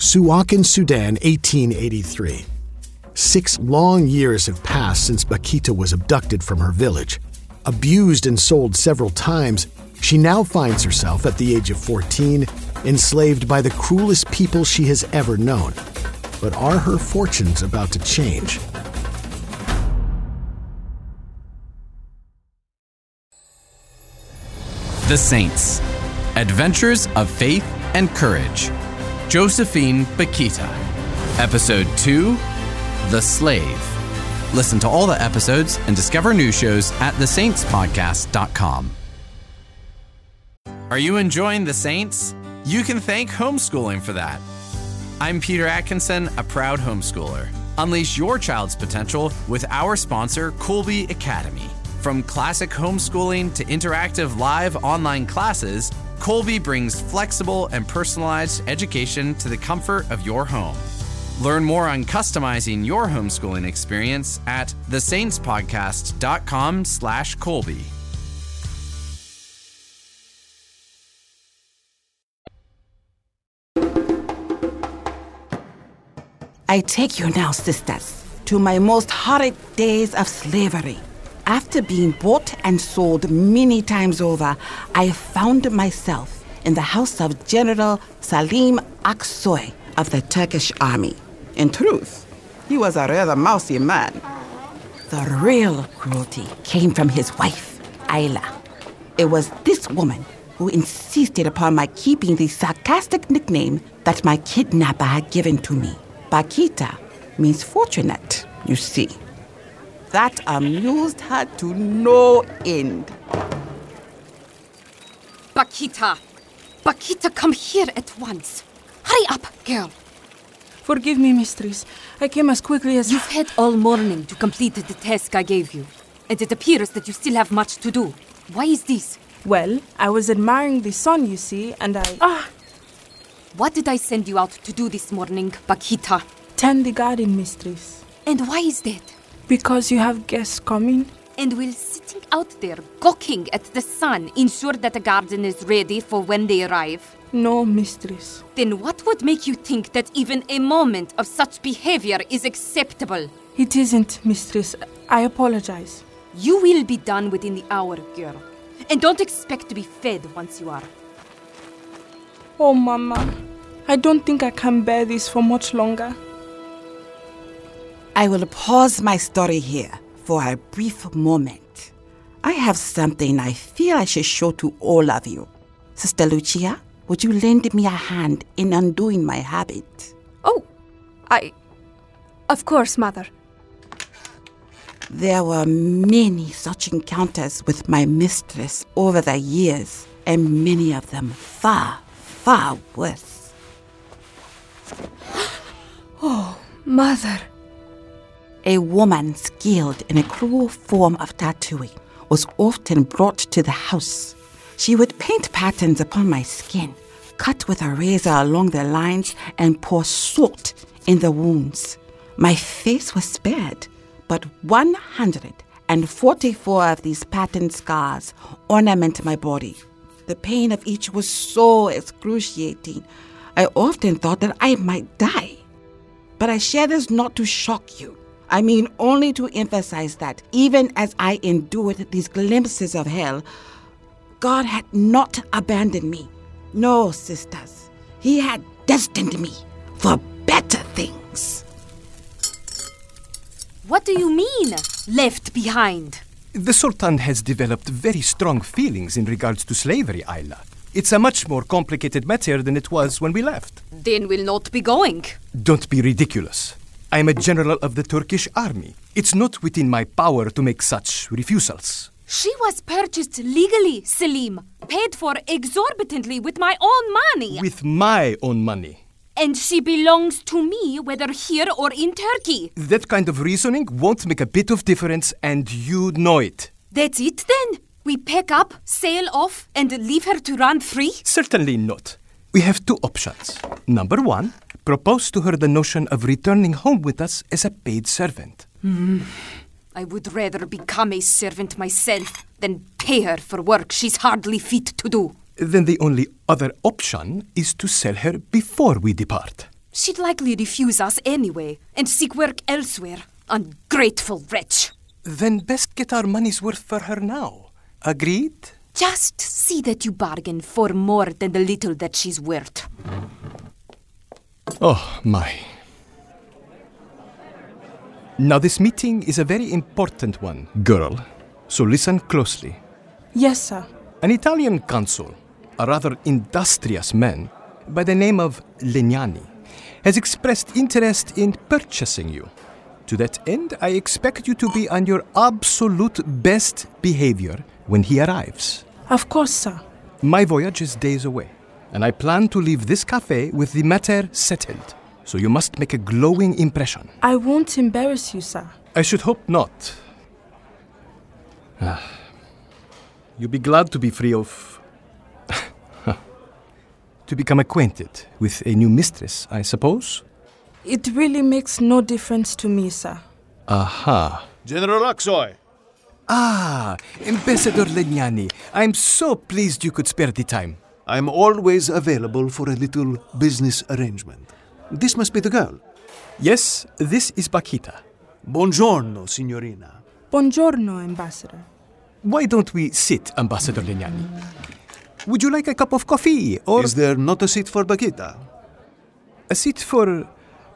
Suakin, Sudan, 1883. Six long years have passed since Bakhita was abducted from her village. Abused and sold several times, she now finds herself at the age of 14 enslaved by the cruelest people she has ever known. But are her fortunes about to change? The Saints Adventures of Faith and Courage. Josephine Bakhita. Episode 2 The Slave. Listen to all the episodes and discover new shows at thesaintspodcast.com. Are you enjoying The Saints? You can thank homeschooling for that. I'm Peter Atkinson, a proud homeschooler. Unleash your child's potential with our sponsor, Colby Academy. From classic homeschooling to interactive live online classes, Colby brings flexible and personalized education to the comfort of your home. Learn more on customizing your homeschooling experience at thesaintspodcast.com slash Colby. I take you now, sisters, to my most horrid days of slavery. After being bought and sold many times over, I found myself in the house of General Salim Aksoy of the Turkish army. In truth, he was a rather mousy man. The real cruelty came from his wife, Ayla. It was this woman who insisted upon my keeping the sarcastic nickname that my kidnapper had given to me. Bakhita means fortunate, you see. That amused her to no end. Bakhita! Bakhita, come here at once. Hurry up, girl. Forgive me, mistress. I came as quickly as. You've had all morning to complete the task I gave you, and it appears that you still have much to do. Why is this? Well, I was admiring the sun, you see, and I. Ah! What did I send you out to do this morning, Bakhita? Tend the garden, mistress. And why is that? Because you have guests coming? And will sitting out there, gawking at the sun, ensure that the garden is ready for when they arrive? No, mistress. Then what would make you think that even a moment of such behavior is acceptable? It isn't, mistress. I apologize. You will be done within the hour, girl. And don't expect to be fed once you are. Oh, Mama. I don't think I can bear this for much longer. I will pause my story here for a brief moment. I have something I feel I should show to all of you. Sister Lucia, would you lend me a hand in undoing my habit? Oh, I. Of course, Mother. There were many such encounters with my mistress over the years, and many of them far, far worse. oh, Mother. A woman skilled in a cruel form of tattooing was often brought to the house. She would paint patterns upon my skin, cut with a razor along the lines, and pour salt in the wounds. My face was spared, but 144 of these patterned scars ornament my body. The pain of each was so excruciating, I often thought that I might die. But I share this not to shock you. I mean only to emphasize that even as I endured these glimpses of hell, God had not abandoned me. No, sisters, He had destined me for better things. What do you mean, left behind? The Sultan has developed very strong feelings in regards to slavery, Ayla. It's a much more complicated matter than it was when we left. Then we'll not be going. Don't be ridiculous. I am a general of the Turkish army. It's not within my power to make such refusals. She was purchased legally, Selim. Paid for exorbitantly with my own money. With my own money. And she belongs to me, whether here or in Turkey. That kind of reasoning won't make a bit of difference, and you know it. That's it then? We pack up, sail off, and leave her to run free? Certainly not. We have two options. Number one, propose to her the notion of returning home with us as a paid servant. Mm. I would rather become a servant myself than pay her for work she's hardly fit to do. Then the only other option is to sell her before we depart. She'd likely refuse us anyway and seek work elsewhere. Ungrateful wretch. Then best get our money's worth for her now. Agreed? Just see that you bargain for more than the little that she's worth. Oh, my. Now, this meeting is a very important one, girl. So listen closely. Yes, sir. An Italian consul, a rather industrious man by the name of Legnani, has expressed interest in purchasing you. To that end, I expect you to be on your absolute best behavior when he arrives. Of course, sir. My voyage is days away, and I plan to leave this cafe with the matter settled. So you must make a glowing impression. I won't embarrass you, sir. I should hope not. Ah. You'll be glad to be free of. to become acquainted with a new mistress, I suppose? It really makes no difference to me, sir. Aha. General Aksoy. Ah, Ambassador Legnani. I'm so pleased you could spare the time. I'm always available for a little business arrangement. This must be the girl. Yes, this is Bakhita. Buongiorno, signorina. Buongiorno, Ambassador. Why don't we sit, Ambassador Legnani? Would you like a cup of coffee or Is there not a seat for Bakhita? a seat for.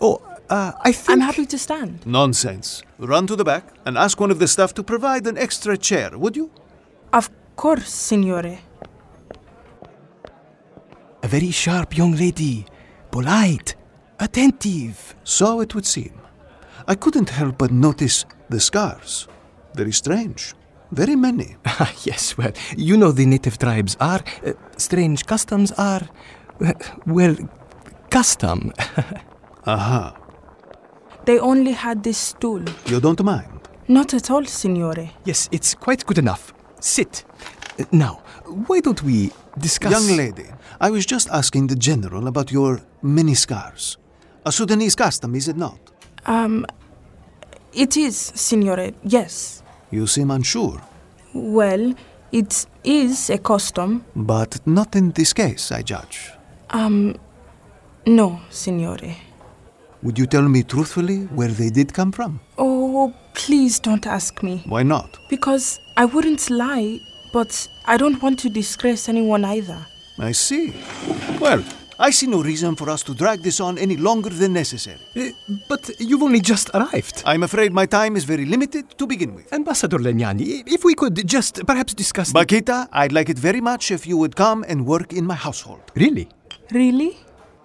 Oh, uh, I think. I'm happy to stand. Nonsense. Run to the back and ask one of the staff to provide an extra chair, would you? Of course, signore. A very sharp young lady. Polite. Attentive. So it would seem. I couldn't help but notice the scars. Very strange. Very many. Ah, yes, well, you know the native tribes are. Uh, strange customs are. uh, well, custom. Aha. They only had this stool. You don't mind? Not at all, signore. yes, it's quite good enough. Sit. Uh, now, why don't we discuss. Young lady, I was just asking the general about your many scars. A Sudanese custom, is it not? Um, it is, signore, yes. You seem unsure. Well, it is a custom. But not in this case, I judge. Um, no, signore. Would you tell me truthfully where they did come from? Oh, please don't ask me. Why not? Because I wouldn't lie, but I don't want to disgrace anyone either. I see. Well, I see no reason for us to drag this on any longer than necessary. Uh, but you've only just arrived. I'm afraid my time is very limited to begin with. Ambassador Legnani, if we could just perhaps discuss. the- Bakhita, I'd like it very much if you would come and work in my household. Really? Really?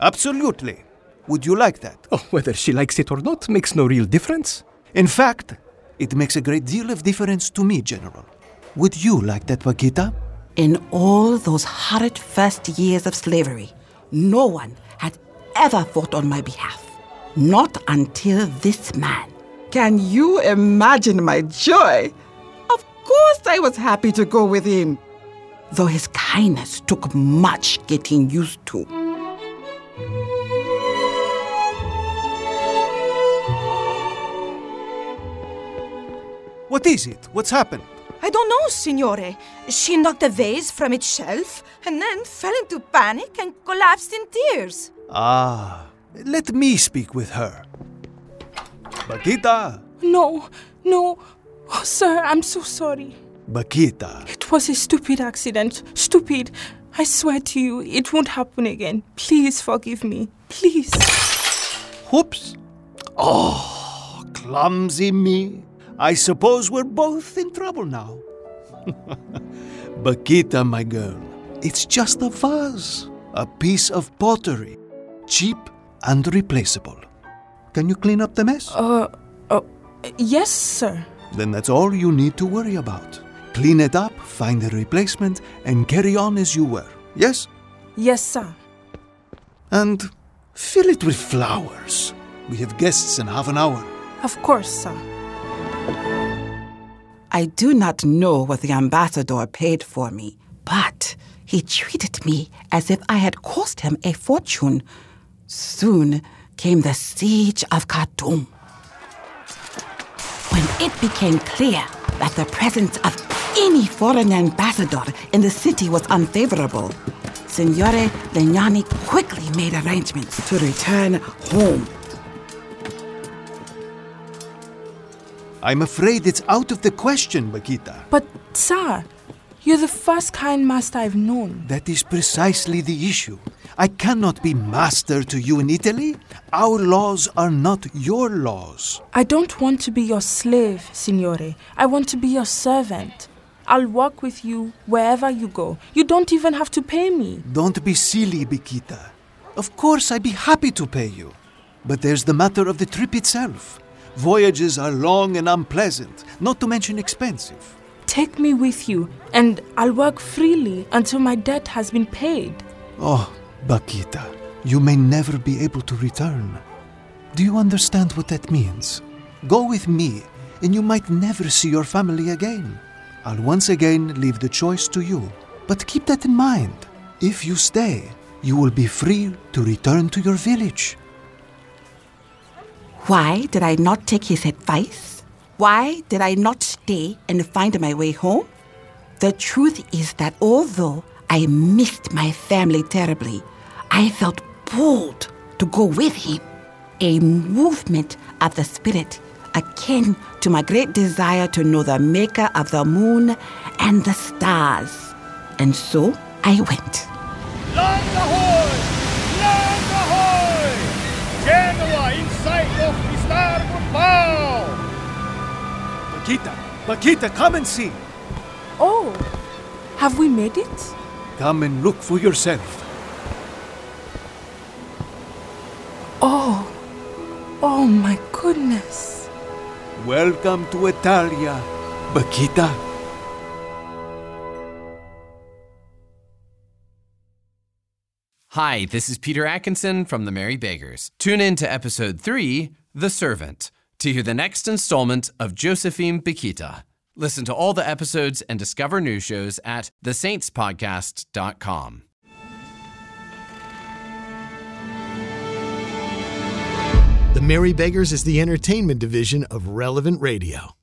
Absolutely. Would you like that? Oh, whether she likes it or not makes no real difference. In fact, it makes a great deal of difference to me, General. Would you like that, Bakhita? In all those horrid first years of slavery, no one had ever fought on my behalf. Not until this man. Can you imagine my joy? Of course, I was happy to go with him, though his kindness took much getting used to. What is it? What's happened? I don't know, signore. She knocked a vase from its shelf and then fell into panic and collapsed in tears. Ah, let me speak with her. Bakhita! No, no. Oh, sir, I'm so sorry. Bakhita. It was a stupid accident. Stupid. I swear to you, it won't happen again. Please forgive me. Please. Whoops. Oh, clumsy me. I suppose we're both in trouble now. Bakhita, my girl, it's just a vase, a piece of pottery, cheap and replaceable. Can you clean up the mess? Uh, uh, yes, sir. Then that's all you need to worry about. Clean it up, find a replacement, and carry on as you were. Yes? Yes, sir. And fill it with flowers. We have guests in half an hour. Of course, sir. I do not know what the ambassador paid for me, but he treated me as if I had cost him a fortune. Soon came the siege of Khartoum. When it became clear that the presence of any foreign ambassador in the city was unfavorable, Signore Legnani quickly made arrangements to return home. I'm afraid it's out of the question, Bakhita. But, sir, you're the first kind master I've known. That is precisely the issue. I cannot be master to you in Italy. Our laws are not your laws. I don't want to be your slave, signore. I want to be your servant. I'll work with you wherever you go. You don't even have to pay me. Don't be silly, Bikita. Of course, I'd be happy to pay you. But there's the matter of the trip itself. Voyages are long and unpleasant, not to mention expensive. Take me with you, and I'll work freely until my debt has been paid. Oh, Bakhita, you may never be able to return. Do you understand what that means? Go with me, and you might never see your family again. I'll once again leave the choice to you. But keep that in mind. If you stay, you will be free to return to your village. Why did I not take his advice? Why did I not stay and find my way home? The truth is that although I missed my family terribly, I felt pulled to go with him. A movement of the spirit akin to my great desire to know the maker of the moon and the stars. And so I went. Bakhita, Bakhita, come and see. Oh, have we made it? Come and look for yourself. Oh, oh my goodness. Welcome to Italia, Bakhita. Hi, this is Peter Atkinson from the Merry Beggars. Tune in to episode 3, The Servant, to hear the next installment of Josephine Bakhita. Listen to all the episodes and discover new shows at thesaintspodcast.com. The Merry Beggars is the entertainment division of Relevant Radio.